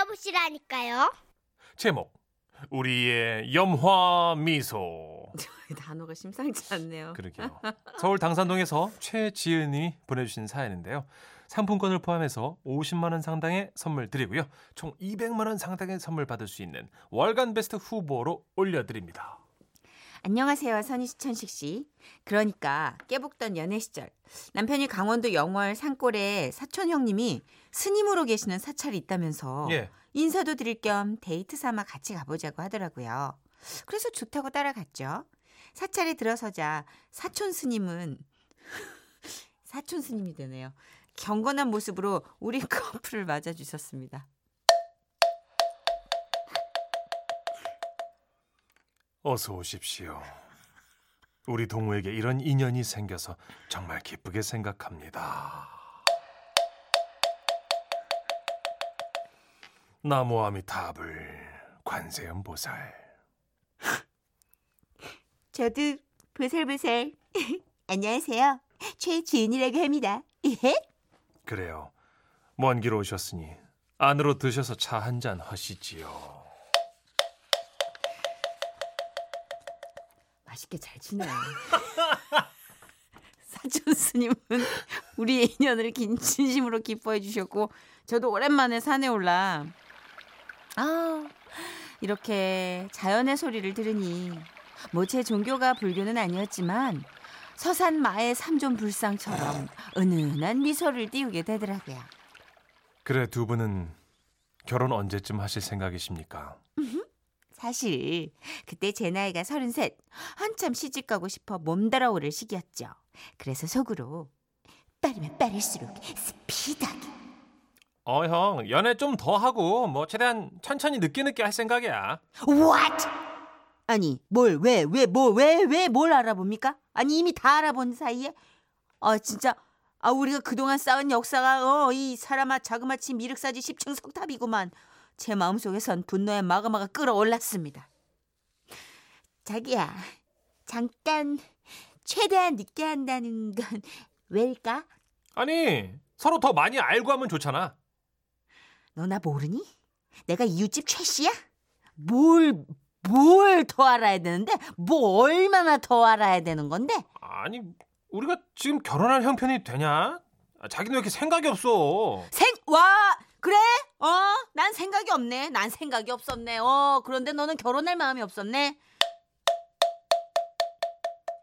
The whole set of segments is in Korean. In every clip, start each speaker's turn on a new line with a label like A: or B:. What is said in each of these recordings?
A: 들어보시라니까요.
B: 제목 우리의 염화 미소.
C: 단어가 심상치 않네요.
B: 그러게요. 서울 당산동에서 최지은이 보내주신 사연인데요. 상품권을 포함해서 50만 원 상당의 선물 드리고요. 총 200만 원 상당의 선물 받을 수 있는 월간 베스트 후보로 올려드립니다.
C: 안녕하세요, 선희 시천식 씨. 그러니까 깨복던 연애 시절 남편이 강원도 영월 산골에 사촌 형님이 스님으로 계시는 사찰이 있다면서
B: 예.
C: 인사도 드릴 겸 데이트 삼아 같이 가보자고 하더라고요. 그래서 좋다고 따라갔죠. 사찰에 들어서자 사촌 스님은 사촌 스님이 되네요. 경건한 모습으로 우리 커플을 맞아주셨습니다.
B: 어서 오십시오. 우리 동무에게 이런 인연이 생겨서 정말 기쁘게 생각합니다. 나무아미타불 관세음보살.
C: 저도 보살보살 안녕하세요. 최지은이라고 합니다. 예?
B: 그래요. 먼 길 오셨으니 안으로 드셔서 차 한 잔 하시지요.
C: 맛있게 잘 지내. 사촌 스님은 우리의 인연을 긴 진심으로 기뻐해 주셨고 저도 오랜만에 산에 올라 아 이렇게 자연의 소리를 들으니 뭐 제 종교가 불교는 아니었지만 서산 마의 삼존 불상처럼 은은한 미소를 띄우게 되더라고요.
B: 그래 두 분은 결혼 언제쯤 하실 생각이십니까?
C: 사실 그때 제 나이가 서른셋 한참 시집 가고 싶어 몸달아 오를 시기였죠. 그래서 속으로 빠르면 빠를수록 스피드하게
B: 어 형 연애 좀 더 하고 뭐 최대한 천천히 늦게 늦게 할 생각이야.
C: What? 아니 뭘 왜 왜 뭐 왜 왜 뭘 알아봅니까? 아니 이미 다 알아본 사이에 아 진짜 아 우리가 그동안 쌓은 역사가 어 이 사람아 자그마치 미륵사지 10층 석탑이구만 제 마음속에선 분노의 마그마가 끓어올랐습니다 자기야 잠깐 최대한 늦게 한다는 건 왜일까?
B: 아니 서로 더 많이 알고 하면 좋잖아.
C: 너 나 모르니? 내가 이웃집 최 씨야? 뭘, 뭘 더 알아야 되는데? 뭐 얼마나 더 알아야 되는 건데?
B: 아니 우리가 지금 결혼할 형편이 되냐? 아, 자기는 왜 이렇게 생각이 없어?
C: 생, 와, 그래? 어, 난 생각이 없네. 난 생각이 없었네. 어, 그런데 너는 결혼할 마음이 없었네.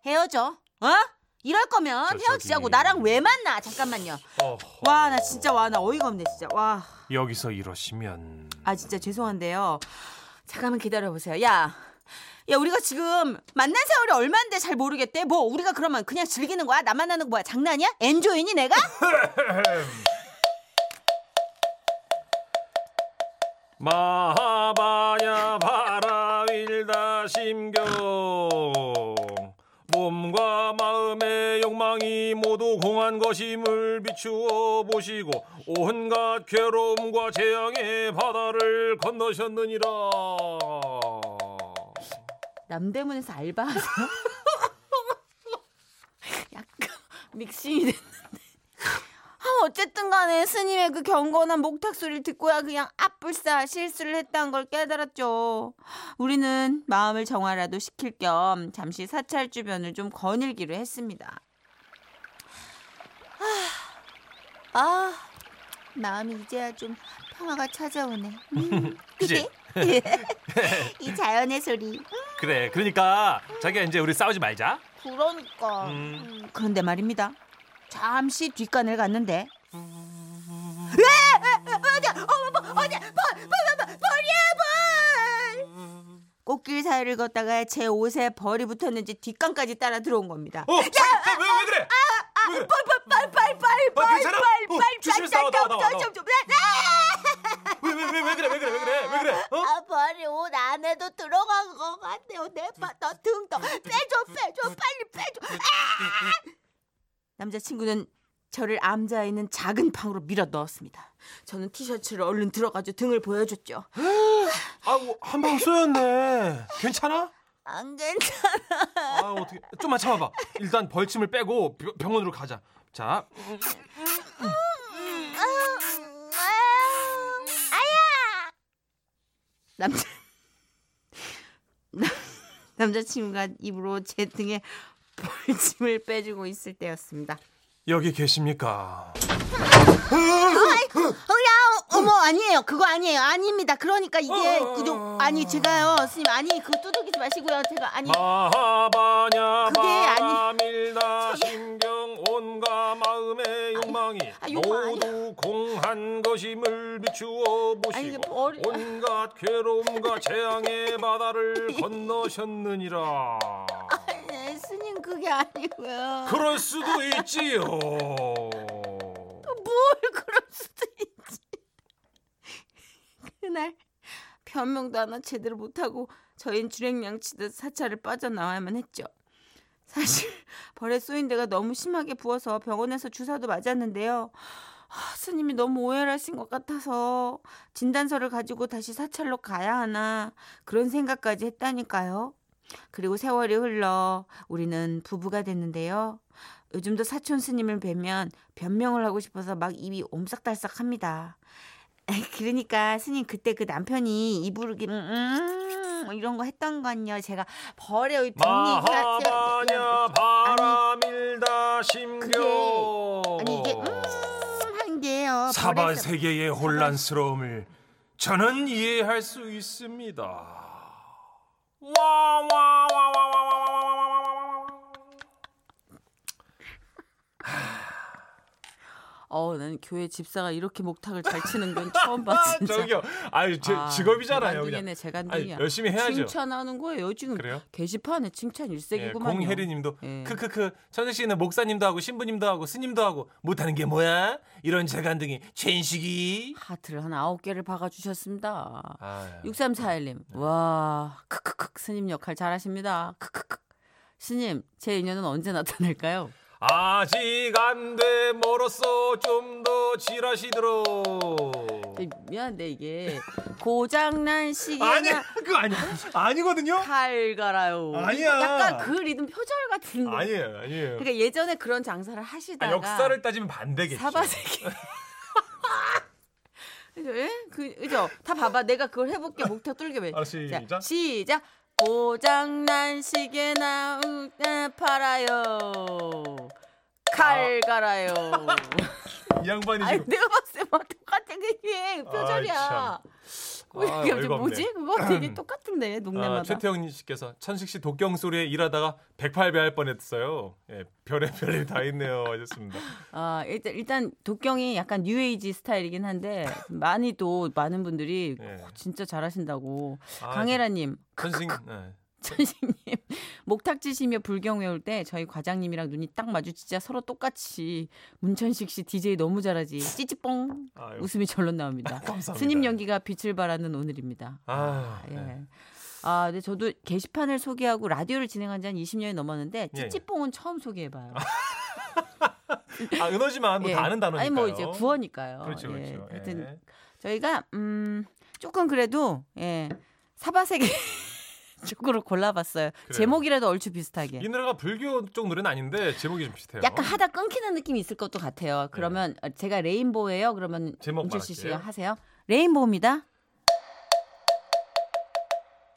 C: 헤어져. 어? 이럴 거면
B: 저,
C: 헤어지자고. 나랑 왜 만나? 잠깐만요.
B: 어허.
C: 와, 나 진짜 와, 나 어이가 없네, 진짜. 와.
B: 여기서 이러시면
C: 아 진짜 죄송한데요. 잠깐만 기다려 보세요. 야. 야, 우리가 지금 만난 세월이 얼마인데 잘 모르겠대? 뭐, 우리가 그러면 그냥 즐기는 거야? 나 만나는 거 뭐야? 장난이야? 엔조이니, 내가?
B: 마하바냐 바라윌다 심경 몸과 마음의 욕망이 모두 공한 것임을 비추어 보시고 온갖 괴로움과 재앙의 바다를 건너셨느니라
C: 남대문에서 알바하세요? 약간 믹싱이. 아, 어쨌든 간에 스님의 그 경건한 목탁 소리를 듣고야 그냥 앞불싸 실수를 했다는 걸 깨달았죠. 우리는 마음을 정화라도 시킬 겸 잠시 사찰 주변을 좀 거닐기로 했습니다. 아, 아 마음이 이제야 좀 평화가 찾아오네. 음.
B: 그치?
C: 이 자연의 소리.
B: 그래 그러니까 자기야 이제 우리 싸우지 말자
C: 그러니까.
B: 음.
C: 그런데 말입니다. 잠시 뒷간을 갔는데. 왜? 어디? 어머, 어디? 벌, 벌, 벌, 벌이야, 벌! 꽃길 사이를 걷다가 제 옷에 벌이 붙었는지 뒷간까지 따라 들어온 겁니다.
B: 어? 왜, 왜, 왜 그래? 왜 그래?
C: 빨, 빨, 빨, 빨,
B: 어, 괜찮아?
C: 빨,
B: 어,
C: 빨,
B: 조심해서
C: 빨,
B: 나와, 나와, 나와,
C: 좀, 좀, 좀.
B: 왜, 왜, 왜, 왜 그래 왜 그래 왜 그래 왜 그래 어?
C: 아, 벌이 옷 안에도 들어간 것 같아요. 내 바, 너 등도 빼줘, 빼줘, 빨리 빼줘. 아! 남자친구는 저를 암자에 있는 작은 방으로 밀어 넣었습니다. 저는 티셔츠를 얼른 들어가죠 등을 보여줬죠.
B: 아우 한방 쏘였네 괜찮아?
C: 안 괜찮아.
B: 아 어떻게 좀만 참아봐 일단 벌침을 빼고 병- 병원으로 가자 자
C: 아야, 남자 남- 남자친구가 입으로 제 등에 벌침을 빼주고 있을 때였습니다.
B: 여기 계십니까?
C: 어야 어머 아니에요. 그거 아니에요. 아닙니다. 그러니까 이게
B: 어.
C: 그저 아니 제가요 스님 아니 그 두들기지 마시고요. 제가 아니
B: 마하바냐
C: 그게 아니-
B: 바밀나 심경 온갖 마음의 욕망이
C: 아, 욕망
B: 모두 공한 것임을 비추어
C: 아니, 이게
B: 보시고
C: 머리-
B: 온갖 괴로움과 재앙의 바다를 건너셨느니라
C: 네, 스님 그게 아니고요
B: 그럴 수도 있지요
C: 뭘 그럴 수도 있지. 그날 변명도 하나 제대로 못하고 저희는 주랭냥 치듯 사찰을 빠져나와야만 했죠. 사실 벌에 쏘인 데가 너무 심하게 부어서 병원에서 주사도 맞았는데요. 아, 스님이 너무 오해를 하신 것 같아서 진단서를 가지고 다시 사찰로 가야 하나 그런 생각까지 했다니까요. 그리고 세월이 흘러 우리는 부부가 됐는데요. 요즘도 사촌 스님을 뵈면 변명을 하고 싶어서 막 입이 옴싹달싹 합니다. 그러니까 스님 그때 그 남편이 이부르기 음 이런 거 했던 건요. 제가 벌의
B: 마하바냐 바라밀다
C: 그게
B: 심경
C: 아니 이게 음한 게요.
B: 사바 세계의 혼란스러움을 저는 이해할 수 있습니다. 哇哇哇哇。
C: 어, 나는 교회 집사가 이렇게 목탁을 잘 치는 건 처음 봐 진짜.
B: 저기요, 아니 제
C: 아,
B: 직업이잖아요, 그냥.
C: 재간둥이네, 재간둥이야.
B: 열심히 해야죠.
C: 칭찬하는 거예요. 지금
B: 그래요?
C: 게시판에 칭찬
B: 예,
C: 일색이구만요.
B: 공혜리 님도
C: 예.
B: 크크크 천식 씨는 목사님도 하고 신부님도 하고 스님도 하고 못 하는 게 뭐야? 이런 재간둥이 최인식이.
C: 하트를 한 아홉 개를 박아 주셨습니다.
B: 아,
C: 6341님. 와, 크크크 스님 역할 잘하십니다. 크크크. 스님, 제 인연은 언제 나타날까요?
B: 아직 안돼 멀었어 좀 더 지라시들어.
C: 저 미안한데 이게 고장난 시계나
B: 아니야 그거 아니야 아니거든요.
C: 칼 갈아요.
B: 아니야.
C: 약간 그 리듬 표절 같은데.
B: 아니에요 아니에요.
C: 그러니까 예전에 그런 장사를
B: 아,
C: 하시다가
B: 역사를 따지면 반대겠죠.
C: 사바세계. 그죠? 예? 그, 그죠? 다 봐봐. 내가 그걸 해볼게. 목탁 뚫게 왜?
B: 알았어, 시작.
C: 자, 시작. 고장난 시계나 음, 아, 팔아요. 칼 갈아요.
B: 이 양반이
C: 아니, 내가 봤을 때막 똑같아. 그게 표절이야. 이게. 뭐지? 그거 되게 똑같은데 동네마다.
B: 아, 최태영 씨께서 천식 씨 독경 소리에 일하다가 108배 할 뻔했어요. 예, 별의 별이 다 있네요. 하셨습니다.
C: 아, 일단, 일단 독경이 약간 뉴에이지 스타일이긴 한데 많이 또 많은 분들이
B: 예.
C: 어, 진짜 잘하신다고.
B: 아,
C: 강혜라님,
B: 천식 예.
C: 천식님 목탁 지시며 불경 외울 때 저희 과장님이랑 눈이 딱 마주치자 서로 똑같이 문천식 씨 DJ 너무 잘하지 찌찌뽕
B: 아유,
C: 웃음이 절로 나옵니다. 스님 연기가 빛을 발하는 오늘입니다.
B: 아,
C: 예.
B: 네.
C: 아, 근데 저도 게시판을 소개하고 라디오를 진행한 지 한 20년이 넘었는데
B: 예, 예.
C: 찌찌뽕은 처음 소개해봐요.
B: 아, 은어지만 뭐
C: 예.
B: 다 아는 단어니까요.
C: 아니 뭐 이제 구어니까요.
B: 그렇죠,
C: 예.
B: 그렇죠.
C: 하여튼
B: 예.
C: 저희가 음 조금 그래도 예 사바세계 쪽으로 골라봤어요. 제목이라도 얼추 비슷하게.
B: 이 노래가 불교 쪽 노래는 아닌데 제목이 좀 비슷해요.
C: 약간 하다 끊기는 느낌이 있을 것도 같아요. 그러면 제가 레인보우예요. 그러면 문철씨 씨가
B: 말할게요.
C: 하세요. 레인보우입니다.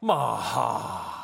B: 마하.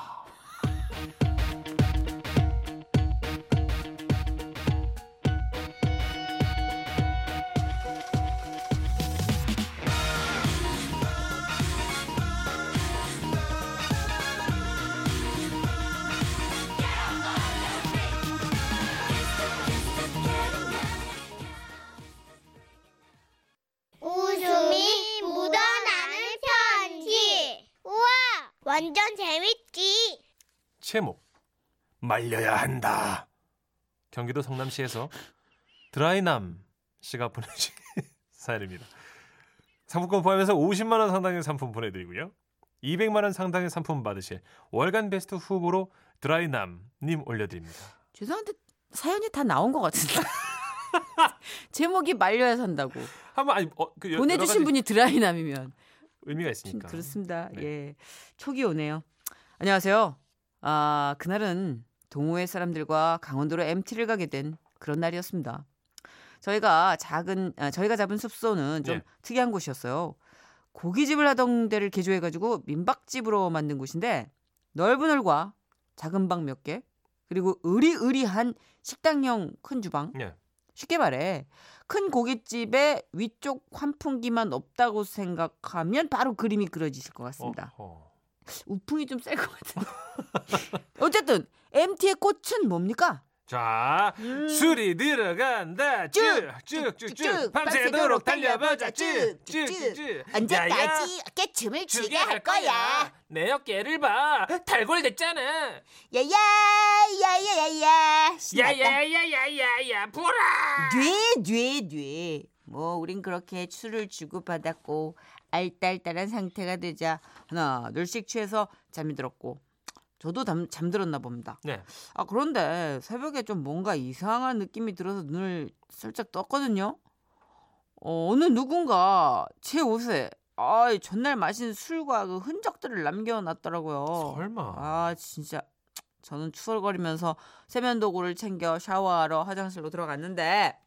B: 말려야 한다. 경기도 성남시에서 드라이남 씨가 보내주신 사연입니다. 상품권 포함해서 50만 원 상당의 상품 보내드리고요. 200만 원 상당의 상품 받으실 월간 베스트 후보로 드라이남님 올려드립니다.
C: 죄송한데 사연이 다 나온 것 같은데. 제목이 말려야 산다고.
B: 한번 아니 어, 그
C: 보내주신 분이 드라이남이면.
B: 의미가 있으니까.
C: 그렇습니다.
B: 네.
C: 예. 촉이 오네요. 안녕하세요. 아, 그날은 동호회 사람들과 강원도로 MT를 가게 된 그런 날이었습니다. 저희가 작은 아, 저희가 잡은 숲소는 좀
B: 예.
C: 특이한 곳이었어요. 고깃집을 하던 데를 개조해가지고 민박집으로 만든 곳인데 넓은 홀과 작은 방 몇 개, 그리고 으리으리한 식당형 큰 주방.
B: 예.
C: 쉽게 말해 큰 고깃집에 위쪽 환풍기만 없다고 생각하면 바로 그림이 그려지실 것 같습니다.
B: 어허.
C: 우풍이 좀 셀 것 같은데. 어쨌든 MT의 꽃은 뭡니까?
B: 자, 술이 들어간다. 쭉 쭉 쭉 쭉 밤새도록 달려보자. 쭉쭉쭉 쭉.
A: 언제까지 어깨춤을 추게 할 거야?
B: 내 어깨를 봐. 달골됐잖아.
A: 야야 야야야야
B: 야야야야야야 보라.
C: 뇌 뇌 뇌 뭐 우린 그렇게 술을 주고받았고 알딸딸한 상태가 되자 하나 둘씩 취해서 잠이 들었고 저도 잠, 잠들었나 봅니다.
B: 네.
C: 아 그런데 새벽에 좀 뭔가 이상한 느낌이 들어서 눈을 슬쩍 떴거든요. 어, 어느 누군가 제 옷에 아 전날 마신 술과 그 흔적들을 남겨놨더라고요.
B: 설마.
C: 아 진짜 저는 추설거리면서 세면도구를 챙겨 샤워하러 화장실로 들어갔는데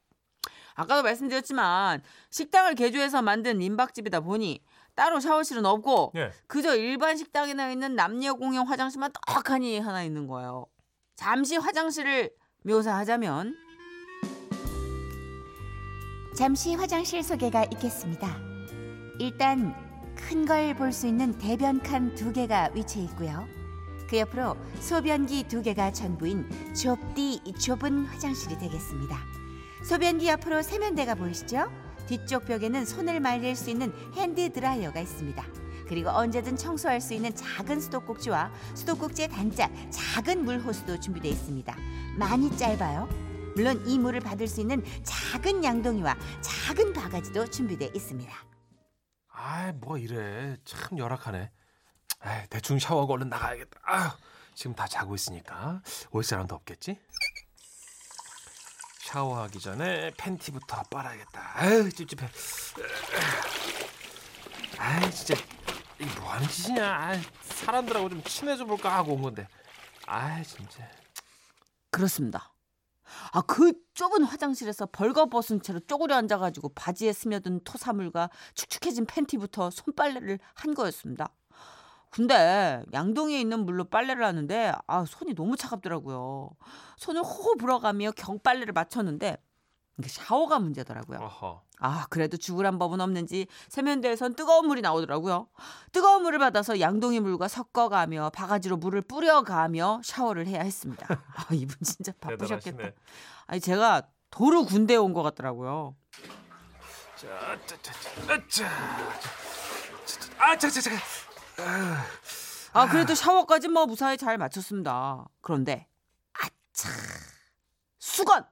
C: 아까도 말씀드렸지만 식당을 개조해서 만든 민박집이다 보니 따로 샤워실은 없고
B: 예.
C: 그저 일반 식당에나 있는 남녀 공용 화장실만 떡하니 하나 있는 거예요. 잠시 화장실을 묘사하자면
D: 잠시 화장실 소개가 있겠습니다. 일단 큰 걸 볼 수 있는 대변 칸 두 개가 위치해 있고요. 그 옆으로 소변기 두 개가 전부인 좁디 좁은 화장실이 되겠습니다. 소변기 옆으로 세면대가 보이시죠? 뒤쪽 벽에는 손을 말릴 수 있는 hand dryer가 있습니다. 그리고 언제든 청소할 수 있는 작은 수도꼭지와 수도꼭지의 단짝 작은 물 호스도 준비되어 있습니다. 많이 짧아요. 물론 이 물을 받을 수 있는 작은 양동이와 작은 바가지도 준비되어 있습니다.
B: 아이 뭐 이래 참 열악하네. 아이 대충 샤워하고 얼른 나가야겠다. 아휴 지금 다 자고 있으니까 올 사람도 없겠지? 샤워하기 전에 팬티부터 빨아야겠다. 아유 찝찝해. 아이 진짜 이게 뭐 하는 짓이냐? 아이, 사람들하고 좀 친해져 볼까 하고 온 건데. 아이 진짜.
C: 그렇습니다. 아 그 좁은 화장실에서 벌거벗은 채로 쪼그려 앉아가지고 바지에 스며든 토사물과 축축해진 팬티부터 손빨래를 한 거였습니다. 근데 양동이에 있는 물로 빨래를 하는데 아 손이 너무 차갑더라고요. 손을 호호 불어가며 경빨래를 마쳤는데 이게 샤워가 문제더라고요.
B: 어허.
C: 아, 그래도 죽으란 법은 없는지 세면대에선 뜨거운 물이 나오더라고요. 뜨거운 물을 받아서 양동이 물과 섞어가며 바가지로 물을 뿌려가며 샤워를 해야 했습니다. 아, 이분 진짜 바쁘셨겠다.
B: 대단하시네.
C: 아니, 제가 도로 군대에 온 것 같더라고요.
B: 자, 자, 자, 자, 자, 자, 아, 자, 자, 자.
C: 아, 그래도 샤워까지 뭐 무사히 잘 마쳤습니다. 그런데, 아차! 수건!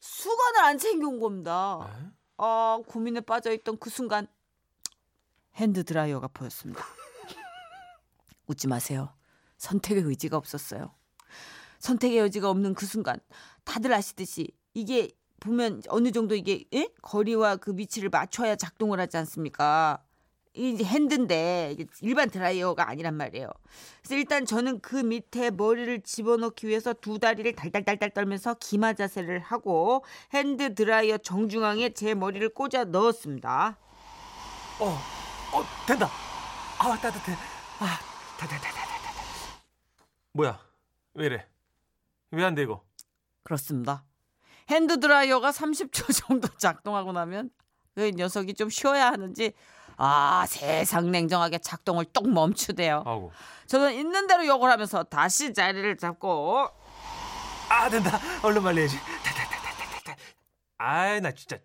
C: 수건을 안 챙겨온 겁니다.
B: 에?
C: 아, 고민에 빠져있던 그 순간 hand dryer가 보였습니다. 웃지 마세요. 선택의 의지가 없었어요. 선택의 여지가 없는 그 순간 다들 아시듯이 이게 보면 어느 정도 이게 예? 거리와 그 위치를 맞춰야 작동을 하지 않습니까? 이제 hand인데 일반 드라이어가 아니란 말이에요. 그래서 일단 저는 그 밑에 머리를 집어넣기 위해서 두 다리를 달달달달 떨면서 기마 자세를 하고 hand dryer 정중앙에 제 머리를 꽂아 넣었습니다.
B: 어, 어, 된다. 아, 따뜻해. 아, 다다다다다다. 뭐야? 왜 이래? 왜안 되고?
C: 그렇습니다. 핸드 드라이어가 30초 정도 작동하고 나면 그 녀석이 좀 쉬어야 하는지 아 세상 냉정하게 작동을 뚝 멈추대요.
B: 아고.
C: 저는 있는 대로 욕을 하면서 다시 자리를 잡고
B: 아, 된다. 얼른 말려야지. 다다다다다다. 아이, 나 진짜.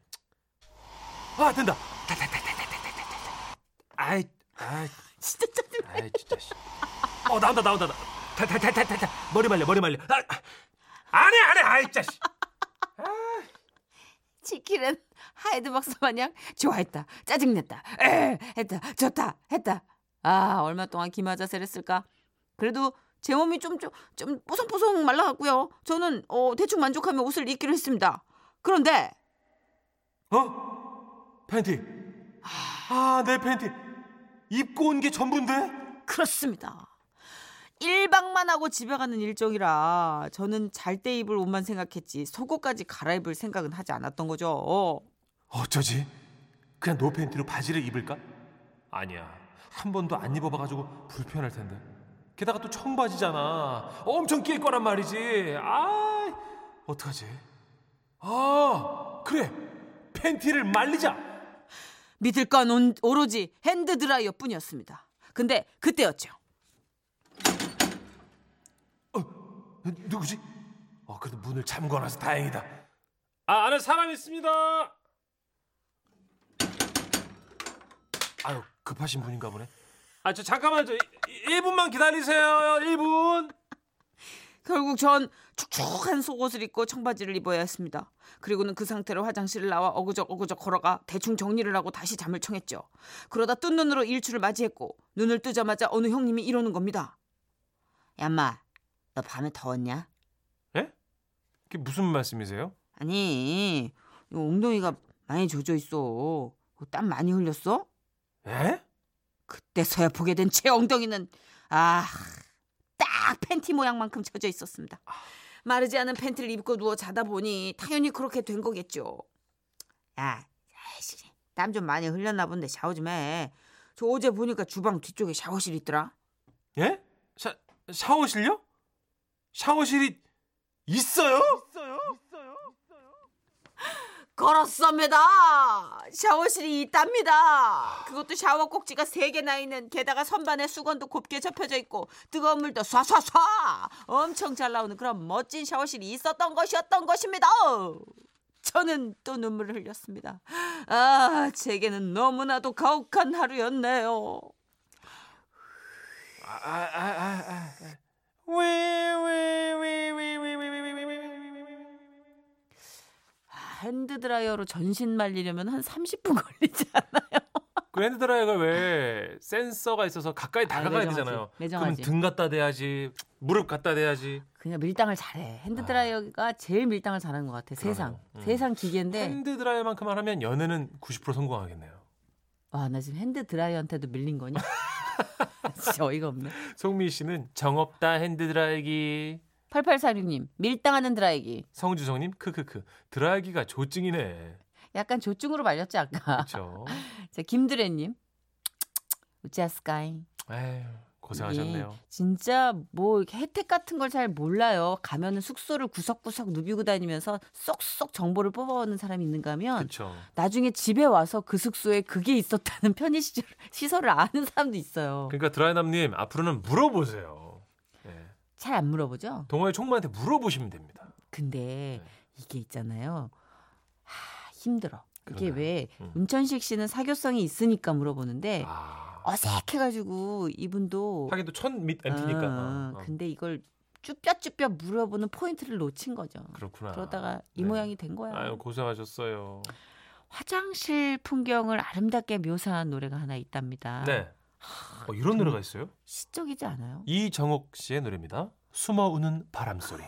B: 아, 된다. 다다다다다다다. 아이, 아이,
C: 진짜 짜증.
B: 아이, 진짜. 씨. 어, 나온다, 나온다. 나. 다다다다다다. 머리 말려, 머리 말려. 아, 안 해, 안 해. 아이. 씨.
C: 치킨은 하이드박스 마냥 좋아했다 짜증냈다 에 했다 좋다 했다 아 얼마 동안 기마 자세를 했을까 그래도 제 몸이 좀 좀 좀 뽀송뽀송 말라갔고요 저는 어, 대충 만족하며 옷을 입기로 했습니다 그런데
B: 어? 팬티. 아, 내 팬티. 입고 온 게 전부인데?
C: 그렇습니다 1박만 하고 집에 가는 일정이라 저는 잘 때 입을 옷만 생각했지 속옷까지 갈아입을 생각은 하지 않았던 거죠
B: 어쩌지? 그냥 노 팬티로 바지를 입을까? 아니야. 한 번도 안 입어봐가지고 불편할 텐데. 게다가 또 청바지잖아. 엄청 낄 거란 말이지. 아, 어떡하지? 아, 그래. 팬티를 말리자.
C: 믿을 건 온- 오로지 핸드 드라이어 뿐이었습니다. 근데 그때였죠.
B: 누구지? 어, 그래도 문을 잠궈 놔서 다행이다. 아, 안에 사람 있습니다. 아유, 급하신 분인가 보네. 아, 저 잠깐만 저 1분만 기다리세요. 1분.
C: 결국 전 축축한 속옷을 입고 청바지를 입어야 했습니다. 그리고는 그 상태로 화장실을 나와 어그적 어그적 걸어가 대충 정리를 하고 다시 잠을 청했죠. 그러다 뜬 눈으로 일출을 맞이했고 눈을 뜨자마자 어느 형님이 이러는 겁니다. 야마, 너 밤에 더웠냐?
B: 예? 그게 무슨 말씀이세요?
C: 아니, 이 엉덩이가 많이 젖어 있어. 땀 많이 흘렸어?
B: 예?
C: 그때서야 보게 된 제 엉덩이는 아, 딱 팬티 모양만큼 젖어 있었습니다. 마르지 않은 팬티를 입고 누워 자다 보니 당연히 그렇게 된 거겠죠. 야, 땀좀 많이 흘렸나 본데 샤워 좀 해. 저 어제 보니까 주방 뒤쪽에 샤워실 있더라.
B: 예? 샤, 샤워실요? 샤워실이 있어요? 있어요?
C: 걸었습니다. 샤워실이 있답니다. 그것도 샤워 꼭지가 세 개나 있는 게다가 선반에 수건도 곱게 접혀져 있고 뜨거운 물도 쏴쏴쏴 엄청 잘 나오는 그런 멋진 샤워실이 있었던 것이었던 것입니다. 저는 또 눈물을 흘렸습니다. 아, 제게는 너무나도 가혹한 하루였네요.
B: 아, 아, 아, 아, 아.
C: 핸드 드라이어로 전신 말리려면 한 30분 걸리지 않나요?
B: 그 핸드 드라이어가 왜 센서가 있어서 가까이 다가가야 되잖아요.
C: 매정하지.
B: 그럼 등 갖다 대야지, 무릎 갖다 대야지.
C: 그냥 밀당을 잘해. 핸드 드라이어가 아. 제일 밀당을 잘하는 것 같아. 그러네요. 세상,
B: 음.
C: 세상 기계인데.
B: 핸드 드라이어만큼 하면 연애는 90% 성공하겠네요.
C: 와, 나 지금 핸드 드라이어한테도 밀린 거냐? 진짜 어이가 없네.
B: 송미 씨는 정없다 핸드 드라이기.
C: 8846님, 밀당하는 드라이기.
B: 성주성님 크크크 드라이기가 조증이네.
C: 약간 조증으로 말렸지, 아까.
B: 그렇죠.
C: 자, 김드래님. 우짜스카이.
B: 에휴 고생하셨네요.
C: 진짜 뭐 이렇게 혜택 같은 걸 잘 몰라요. 가면은 숙소를 구석구석 누비고 다니면서 쏙쏙 정보를 뽑아오는 사람이 있는가 하면
B: 그렇죠.
C: 나중에 집에 와서 그 숙소에 그게 있었다는 편의 시절, 시설을 아는 사람도 있어요.
B: 그러니까 드라이남님 앞으로는 물어보세요. 예.
C: 잘안 물어보죠?
B: 동호회 총무한테 물어보시면 됩니다.
C: 근데
B: 네.
C: 이게 있잖아요. 하, 힘들어. 이게
B: 그러나요?
C: 왜
B: 음.
C: 문천식 씨는 사교성이 있으니까 물어보는데
B: 아
C: 어색해가지고 이분도
B: 하긴 또천밑 MT니까.
C: 어,
B: 어, 어.
C: 근데 이걸 쭈뼛쭈뼛 물어보는 포인트를 놓친 거죠.
B: 그렇구나.
C: 그러다가 이
B: 네.
C: 모양이 된 거야.
B: 아유 고생하셨어요.
C: 화장실 풍경을 아름답게 묘사한 노래가 하나 있답니다.
B: 네. 어, 이런 노래가 있어요?
C: 시적이지 않아요?
B: 이정옥 씨의 노래입니다. 숨어 우는 바람 소리.